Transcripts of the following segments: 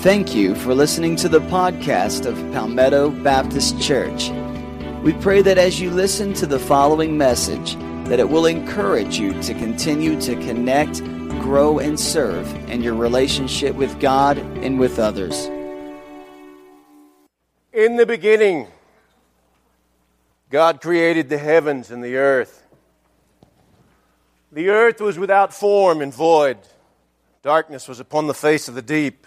Thank you for listening to the podcast of Palmetto Baptist Church. We pray that as you listen to the following message, that it will encourage you to continue to connect, grow, and serve in your relationship with God and with others. In the beginning, God created the heavens and the earth. The earth was without form and void. Darkness was upon the face of the deep.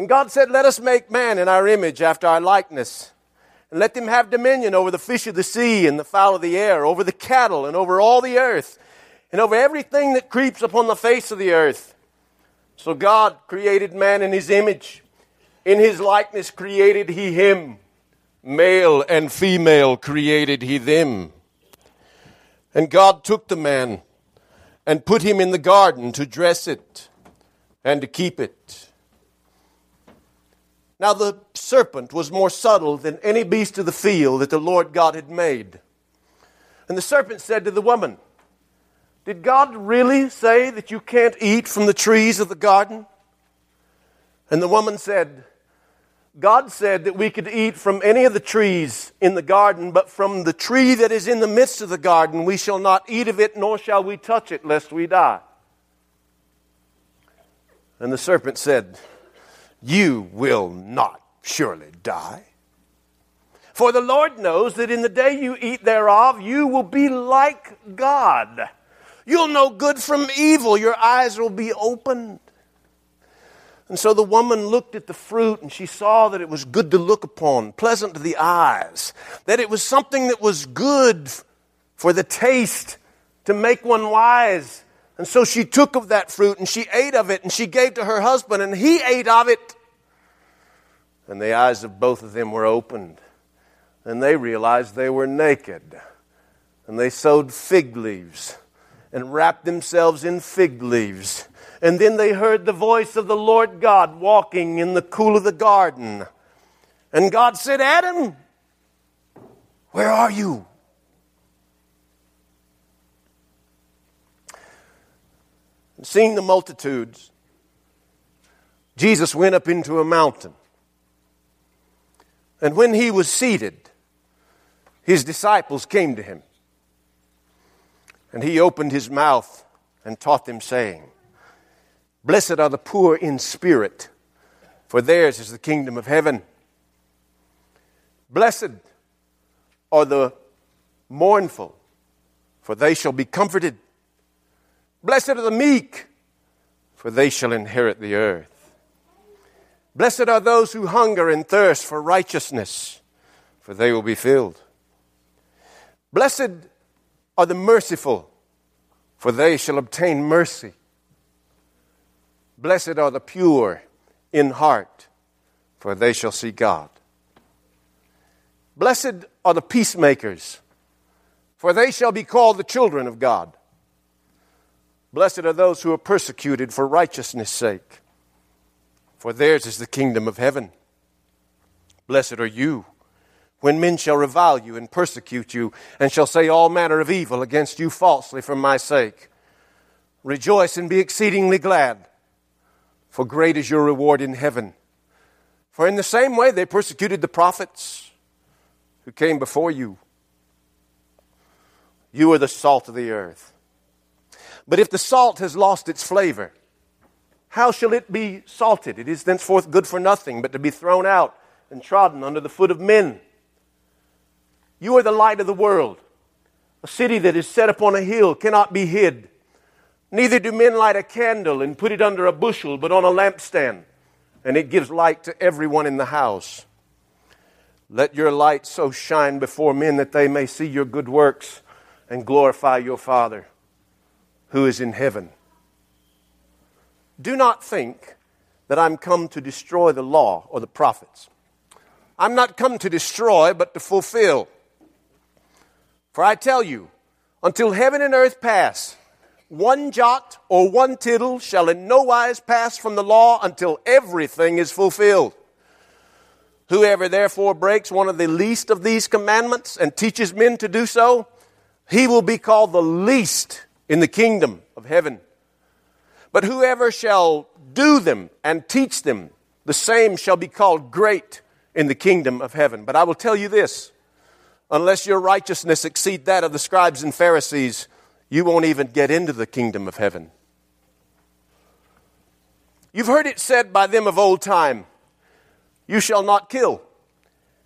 And God said, Let us make man in our image after our likeness. And let them have dominion over the fish of the sea and the fowl of the air, over the cattle and over all the earth, and over everything that creeps upon the face of the earth. So God created man in his image. In his likeness created he him. Male and female created he them. And God took the man and put him in the garden to dress it and to keep it. Now the serpent was more subtle than any beast of the field that the Lord God had made. And the serpent said to the woman, Did God really say that you can't eat from the trees of the garden? And the woman said, God said that we could eat from any of the trees in the garden, but from the tree that is in the midst of the garden we shall not eat of it, nor shall we touch it, lest we die. And the serpent said, you will not surely die. For the Lord knows that in the day you eat thereof, you will be like God. You'll know good from evil. Your eyes will be opened. And so the woman looked at the fruit and she saw that it was good to look upon, pleasant to the eyes, that it was something that was good for the taste to make one wise. And so she took of that fruit and she ate of it and she gave to her husband and he ate of it. And the eyes of both of them were opened. And they realized they were naked. And they sewed fig leaves and wrapped themselves in fig leaves. And then they heard the voice of the Lord God walking in the cool of the garden. And God said, Adam, where are you? Seeing the multitudes, Jesus went up into a mountain. And when he was seated, his disciples came to him. And he opened his mouth and taught them, saying, Blessed are the poor in spirit, for theirs is the kingdom of heaven. Blessed are the mournful, for they shall be comforted. Blessed are the meek, for they shall inherit the earth. Blessed are those who hunger and thirst for righteousness, for they will be filled. Blessed are the merciful, for they shall obtain mercy. Blessed are the pure in heart, for they shall see God. Blessed are the peacemakers, for they shall be called the children of God. Blessed are those who are persecuted for righteousness' sake, for theirs is the kingdom of heaven. Blessed are you when men shall revile you and persecute you, and shall say all manner of evil against you falsely for my sake. Rejoice and be exceedingly glad, for great is your reward in heaven. For in the same way they persecuted the prophets who came before you. You are the salt of the earth. But if the salt has lost its flavor, how shall it be salted? It is thenceforth good for nothing but to be thrown out and trodden under the foot of men. You are the light of the world. A city that is set upon a hill cannot be hid. Neither do men light a candle and put it under a bushel, but on a lampstand, and it gives light to everyone in the house. Let your light so shine before men that they may see your good works and glorify your Father who is in heaven. Do not think that I'm come to destroy the law or the prophets. I'm not come to destroy, but to fulfill. For I tell you, until heaven and earth pass, one jot or one tittle shall in no wise pass from the law until everything is fulfilled. Whoever therefore breaks one of the least of these commandments and teaches men to do so, he will be called the least in the kingdom of heaven. But whoever shall do them and teach them, the same shall be called great in the kingdom of heaven. But I will tell you this unless your righteousness exceed that of the scribes and Pharisees, you won't even get into the kingdom of heaven. You've heard it said by them of old time, You shall not kill.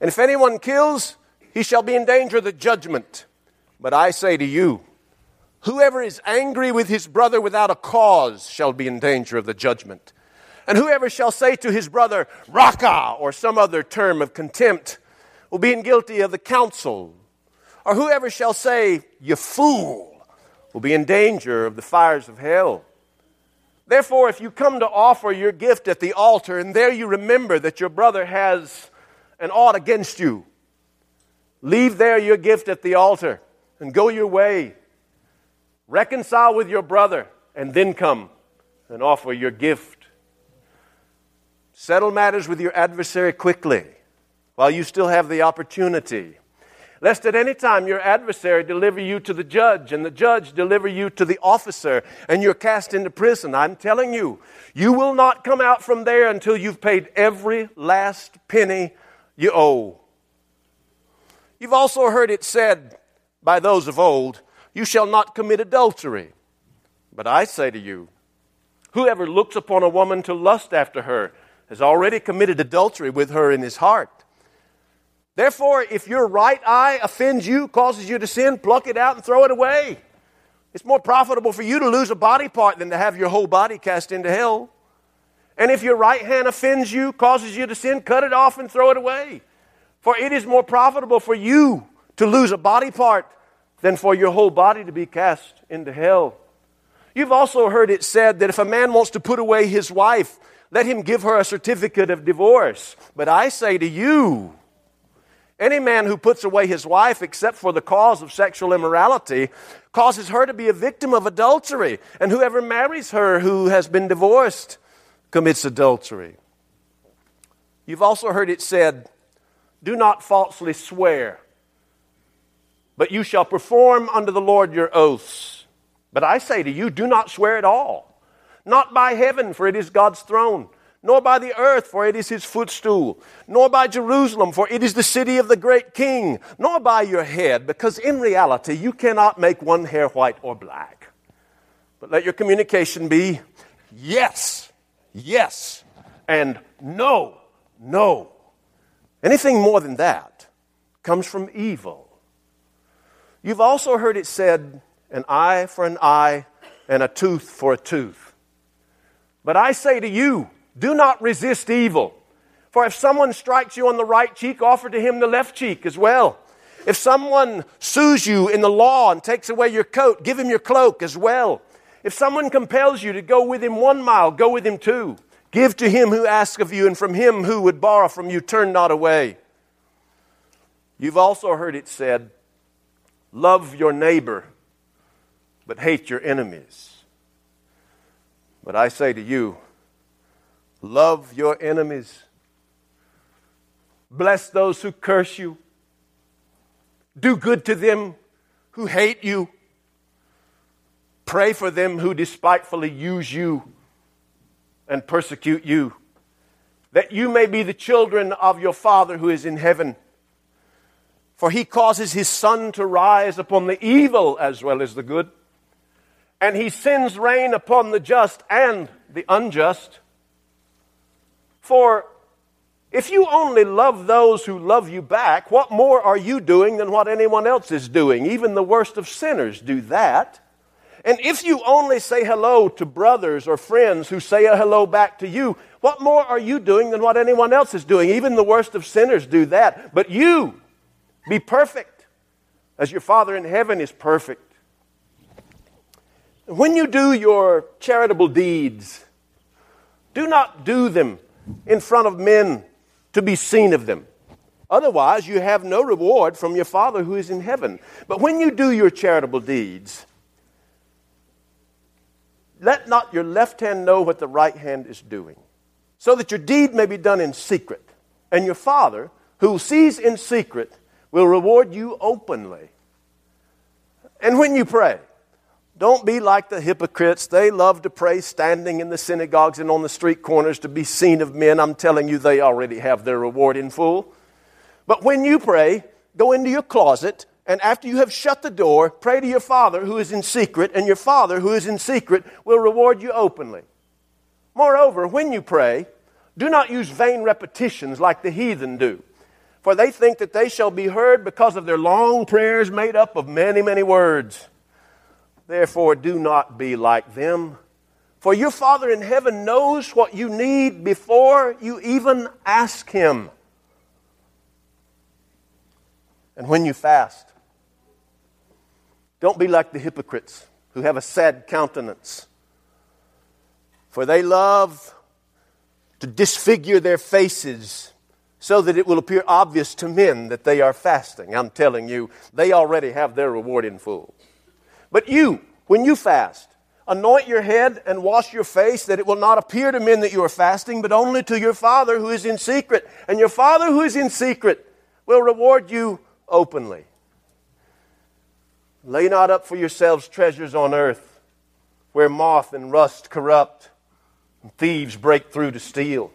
And if anyone kills, he shall be in danger of the judgment. But I say to you, Whoever is angry with his brother without a cause shall be in danger of the judgment. And whoever shall say to his brother, Raca, or some other term of contempt, will be in guilty of the council. Or whoever shall say, You fool, will be in danger of the fires of hell. Therefore, if you come to offer your gift at the altar, and there you remember that your brother has an ought against you, leave there your gift at the altar and go your way. Reconcile with your brother, and then come and offer your gift. Settle matters with your adversary quickly while you still have the opportunity lest at any time your adversary deliver you to the judge, and the judge deliver you to the officer, and you're cast into prison. I'm telling you, you will not come out from there until you've paid every last penny you owe. You've also heard it said by those of old, You shall not commit adultery. But I say to you, whoever looks upon a woman to lust after her has already committed adultery with her in his heart. Therefore, if your right eye offends you, causes you to sin, pluck it out and throw it away. It's more profitable for you to lose a body part than to have your whole body cast into hell. And if your right hand offends you, causes you to sin, cut it off and throw it away. For it is more profitable for you to lose a body part than for your whole body to be cast into hell. You've also heard it said that if a man wants to put away his wife, let him give her a certificate of divorce. But I say to you, any man who puts away his wife except for the cause of sexual immorality causes her to be a victim of adultery, and whoever marries her who has been divorced commits adultery. You've also heard it said, Do not falsely swear, but you shall perform unto the Lord your oaths. But I say to you, do not swear at all, not by heaven, for it is God's throne nor by the earth, for it is his footstool, nor by Jerusalem, for it is the city of the great king, nor by your head, because in reality you cannot make one hair white or black. But let your communication be yes, yes, and no, no. Anything more than that comes from evil. You've also heard it said, an eye for an eye and a tooth for a tooth. But I say to you, do not resist evil. For if someone strikes you on the right cheek, offer to him the left cheek as well. If someone sues you in the law and takes away your coat, give him your cloak as well. If someone compels you to go with him one mile, go with him two. Give to him who asks of you, and from him who would borrow from you, turn not away. You've also heard it said, Love your neighbor, but hate your enemies. But I say to you, Love your enemies. Bless those who curse you. Do good to them who hate you. Pray for them who despitefully use you and persecute you, that you may be the children of your Father who is in heaven. For he causes his sun to rise upon the evil as well as the good, and he sends rain upon the just and the unjust. For if you only love those who love you back, what more are you doing than what anyone else is doing? Even the worst of sinners do that. And if you only say hello to brothers or friends who say a hello back to you, what more are you doing than what anyone else is doing? Even the worst of sinners do that. But you, be perfect as your Father in heaven is perfect. When you do your charitable deeds, do not do them in front of men to be seen of them. Otherwise, you have no reward from your Father who is in heaven. But when you do your charitable deeds, let not your left hand know what the right hand is doing, so that your deed may be done in secret. And your Father, who sees in secret, will reward you openly. And when you pray, don't be like the hypocrites. They love to pray standing in the synagogues and on the street corners to be seen of men. I'm telling you, they already have their reward in full. But when you pray, go into your closet, and after you have shut the door, pray to your Father who is in secret, and your Father who is in secret will reward you openly. Moreover, when you pray, do not use vain repetitions like the heathen do, for they think that they shall be heard because of their long prayers made up of many, many words. Therefore, do not be like them. For your Father in heaven knows what you need before you even ask Him. And when you fast, don't be like the hypocrites who have a sad countenance, for they love to disfigure their faces so that it will appear obvious to men that they are fasting. I'm telling you, they already have their reward in full. But you, when you fast, anoint your head and wash your face that it will not appear to men that you are fasting, but only to your Father who is in secret. And your Father who is in secret will reward you openly. Lay not up for yourselves treasures on earth where moth and rust corrupt and thieves break through to steal.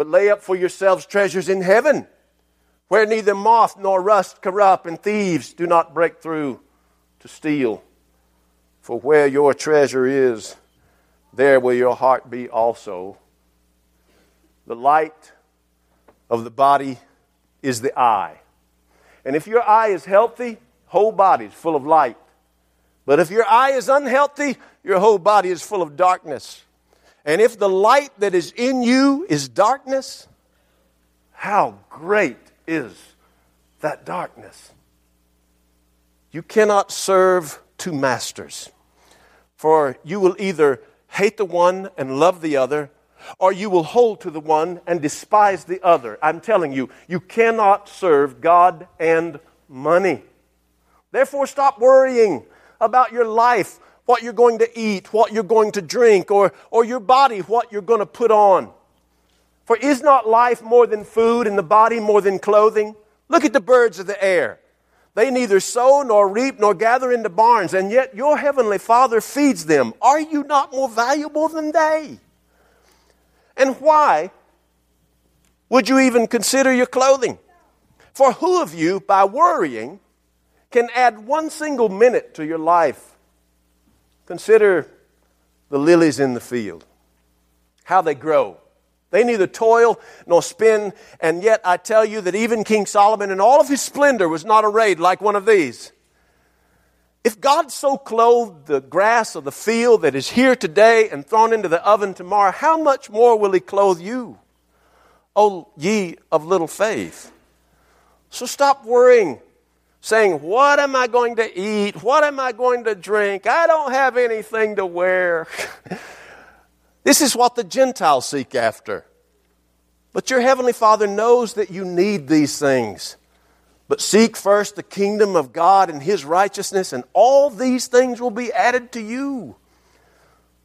But lay up for yourselves treasures in heaven where neither moth nor rust corrupt and thieves do not break through to steal. For where your treasure is, there will your heart be also. The light of the body is the eye. And if your eye is healthy, whole body is full of light. But if your eye is unhealthy, your whole body is full of darkness. And if the light that is in you is darkness, how great is that darkness? You cannot serve two masters, for you will either hate the one and love the other, or you will hold to the one and despise the other. I'm telling you, you cannot serve God and money. Therefore, stop worrying about your life, what you're going to eat, what you're going to drink, or, or your body, what you're going to put on. For is not life more than food and the body more than clothing? Look at the birds of the air. They neither sow nor reap nor gather into barns, and yet your heavenly Father feeds them. Are you not more valuable than they? And why would you even consider your clothing? For who of you, by worrying, can add one single minute to your life? Consider the lilies in the field, how they grow. They neither toil nor spin, and yet I tell you that even King Solomon in all of his splendor was not arrayed like one of these. If God so clothed the grass of the field that is here today and thrown into the oven tomorrow, how much more will He clothe you, O ye of little faith? So stop worrying, saying, What am I going to eat? What am I going to drink? I don't have anything to wear. this is what the Gentiles seek after. But your Heavenly Father knows that you need these things. But seek first the kingdom of God and His righteousness, and all these things will be added to you.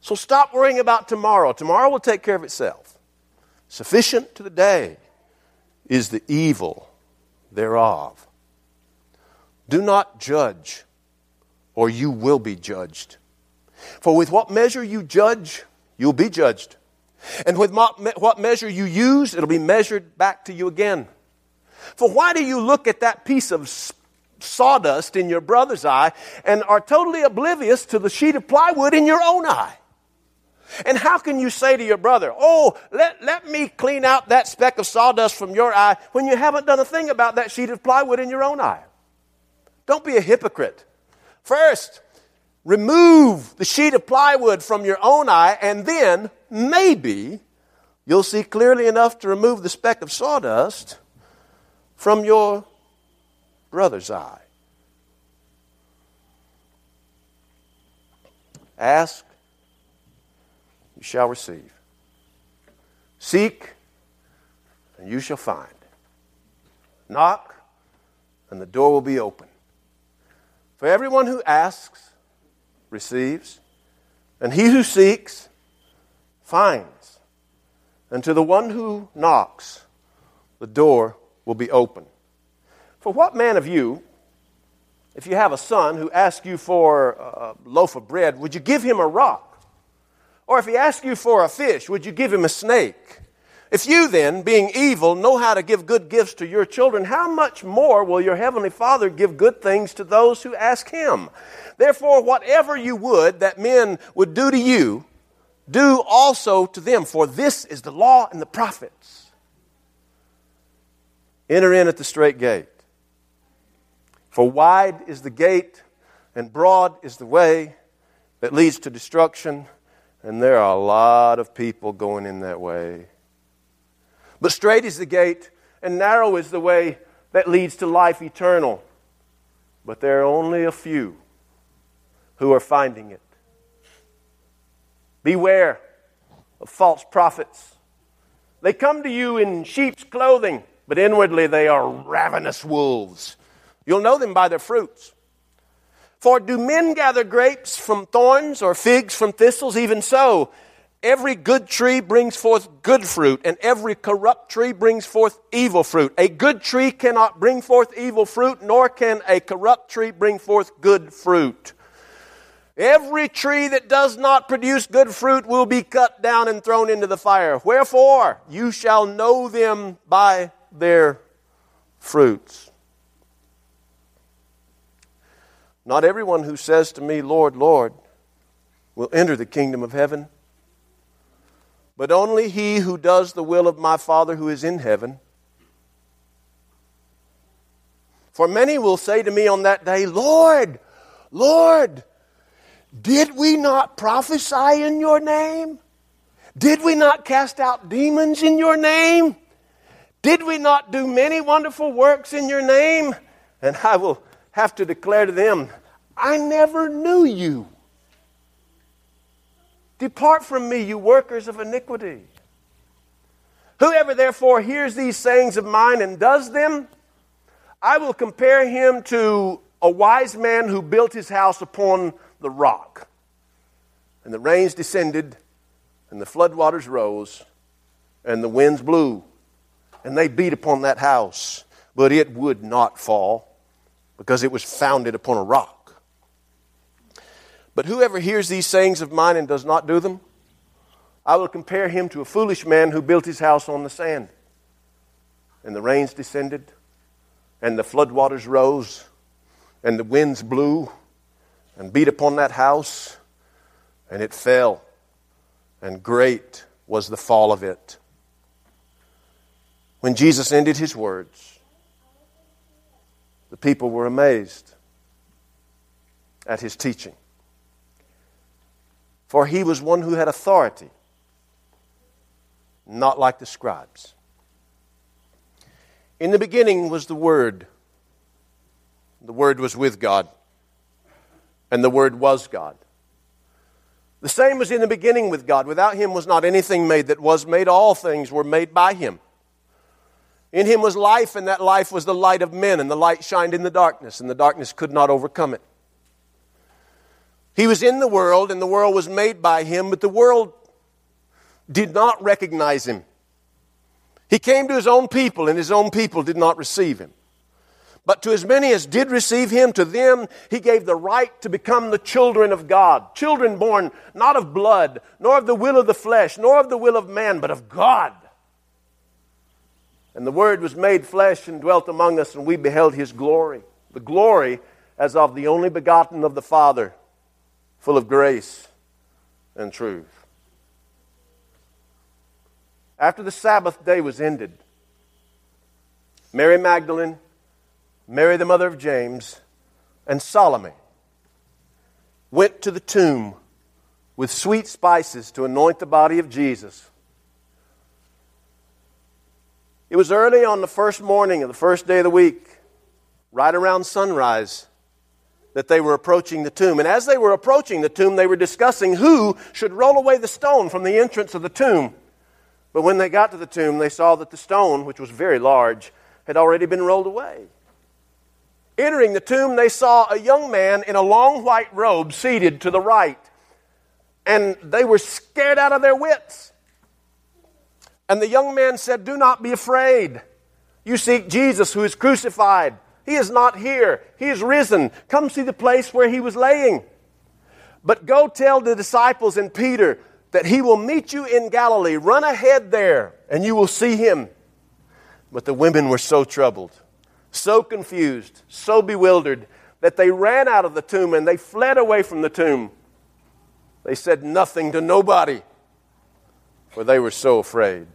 So stop worrying about tomorrow. Tomorrow will take care of itself. Sufficient to the day is the evil thereof. Do not judge, or you will be judged. For with what measure you judge, you'll be judged. And with what measure you use, it'll be measured back to you again. For why do you look at that piece of sawdust in your brother's eye and are totally oblivious to the sheet of plywood in your own eye? And how can you say to your brother, Oh, let, let me clean out that speck of sawdust from your eye when you haven't done a thing about that sheet of plywood in your own eye? Don't be a hypocrite. First, remove the sheet of plywood from your own eye, and then maybe you'll see clearly enough to remove the speck of sawdust from your brother's eye. Ask, you shall receive. Seek, and you shall find. Knock, and the door will be open. For everyone who asks receives, and he who seeks finds. And to the one who knocks, the door will be open. For what man of you, if you have a son who asks you for a loaf of bread, would you give him a rock? Or if he asks you for a fish, would you give him a snake? If you then, being evil, know how to give good gifts to your children, how much more will your heavenly Father give good things to those who ask him? Therefore, whatever you would that men would do to you, do also to them, for this is the law and the prophets. Enter in at the straight gate. For wide is the gate, and broad is the way that leads to destruction, and there are a lot of people going in that way. But straight is the gate, and narrow is the way that leads to life eternal. But there are only a few who are finding it. Beware of false prophets. They come to you in sheep's clothing, but inwardly they are ravenous wolves. You'll know them by their fruits. For do men gather grapes from thorns or figs from thistles? Even so, every good tree brings forth good fruit, and every corrupt tree brings forth evil fruit. A good tree cannot bring forth evil fruit, nor can a corrupt tree bring forth good fruit. Every tree that does not produce good fruit will be cut down and thrown into the fire. Wherefore, you shall know them by their fruits. Not everyone who says to me, Lord, Lord, will enter the kingdom of heaven, but only he who does the will of my Father who is in heaven. For many will say to me on that day, Lord, Lord, did we not prophesy in your name? Did we not cast out demons in your name? Did we not do many wonderful works in your name? And I will have to declare to them, I never knew you. Depart from me, you workers of iniquity. Whoever therefore hears these sayings of mine and does them, I will compare him to a wise man who built his house upon the rock. And the rains descended, and the floodwaters rose, and the winds blew, and they beat upon that house, but it would not fall, because it was founded upon a rock. But whoever hears these sayings of mine and does not do them, I will compare him to a foolish man who built his house on the sand. And the rains descended, and the floodwaters rose, and the winds blew, and beat upon that house, and it fell, and great was the fall of it. When Jesus ended his words, the people were amazed at his teaching. For he was one who had authority, not like the scribes. In the beginning was the Word. The Word was with God and the Word was God. The same was in the beginning with God. Without Him was not anything made that was made. All things were made by Him. In Him was life, and that life was the light of men, and the light shined in the darkness, and the darkness could not overcome it. He was in the world, and the world was made by Him, but the world did not recognize Him. He came to His own people, and His own people did not receive Him. But to as many as did receive him, to them he gave the right to become the children of God. Children born not of blood, nor of the will of the flesh, nor of the will of man, but of God. And the Word was made flesh and dwelt among us, and we beheld his glory. The glory as of the only begotten of the Father, full of grace and truth. After the Sabbath day was ended, Mary Magdalene, Mary, the mother of James, and Salome went to the tomb with sweet spices to anoint the body of Jesus. It was early on the first morning of the first day of the week, right around sunrise, that they were approaching the tomb. And as they were approaching the tomb, they were discussing who should roll away the stone from the entrance of the tomb. But when they got to the tomb, they saw that the stone, which was very large, had already been rolled away. Entering the tomb, they saw a young man in a long white robe seated to the right. And they were scared out of their wits. And the young man said, Do not be afraid. You seek Jesus who is crucified. He is not here, he is risen. Come see the place where he was laying. But go tell the disciples and Peter that he will meet you in Galilee. Run ahead there, and you will see him. But the women were so troubled so confused, so bewildered, that they ran out of the tomb and they fled away from the tomb. They said nothing to nobody, for they were so afraid.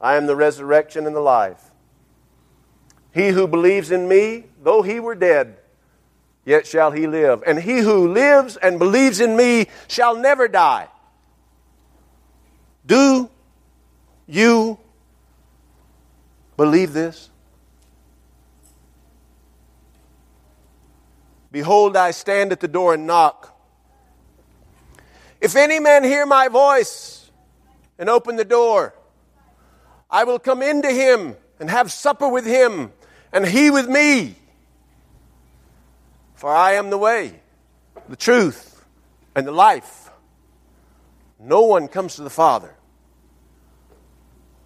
I am the resurrection and the life. He who believes in me, though he were dead, yet shall he live. And he who lives and believes in me shall never die. Do you Believe this? Behold, I stand at the door and knock. If any man hear my voice and open the door, I will come into him and have supper with him, and he with me. For I am the way, the truth, and the life. No one comes to the Father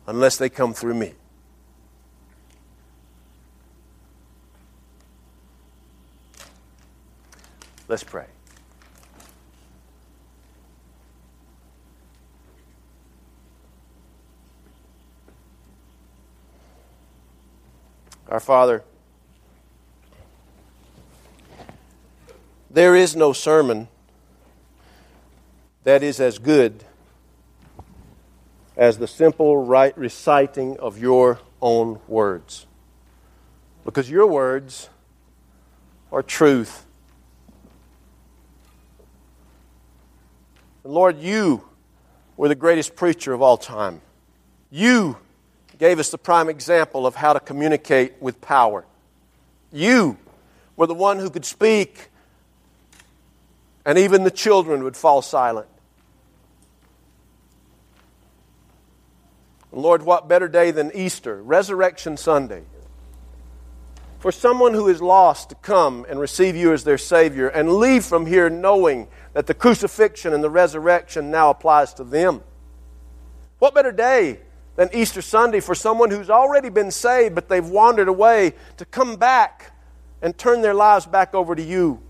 unless they come through me. Let's pray. Our Father, there is no sermon that is as good as the simple right reciting of your own words. Because your words are truth Lord, you were the greatest preacher of all time. You gave us the prime example of how to communicate with power. You were the one who could speak, and even the children would fall silent. Lord, what better day than Easter, Resurrection Sunday, for someone who is lost to come and receive you as their Savior and leave from here knowing that the crucifixion and the resurrection now applies to them. What better day than Easter Sunday for someone who's already been saved but they've wandered away to come back and turn their lives back over to you?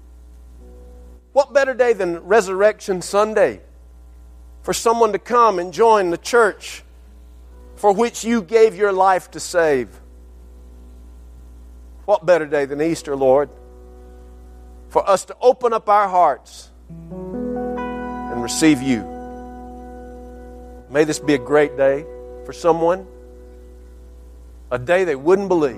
What better day than Resurrection Sunday for someone to come and join the church for which you gave your life to save? What better day than Easter, Lord, for us to open up our hearts and receive you? May this be a great day for someone, a day they wouldn't believe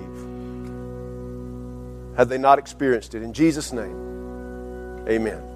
had they not experienced it. In Jesus' name, amen.